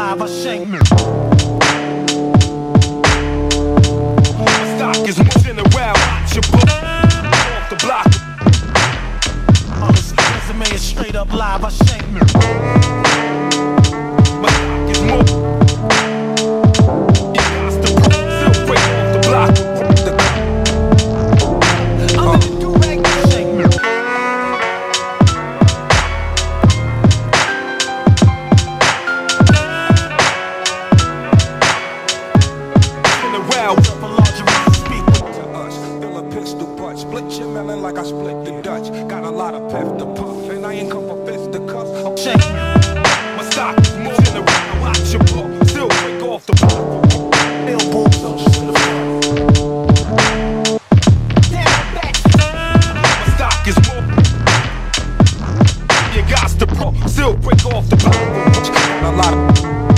alive, I shank. Stock is moving around. a watch your book off the block. Resume is straight up live, I shank Feeling like I split the Dutch. Got a lot of pep to puff, and I ain't come for fist to cuff. I'm shaking. My stock is moving around. Watch your book. Still break off the bottle. The. Damn, back. My stock is. You got to. Still break off the bottle. Got a lot of.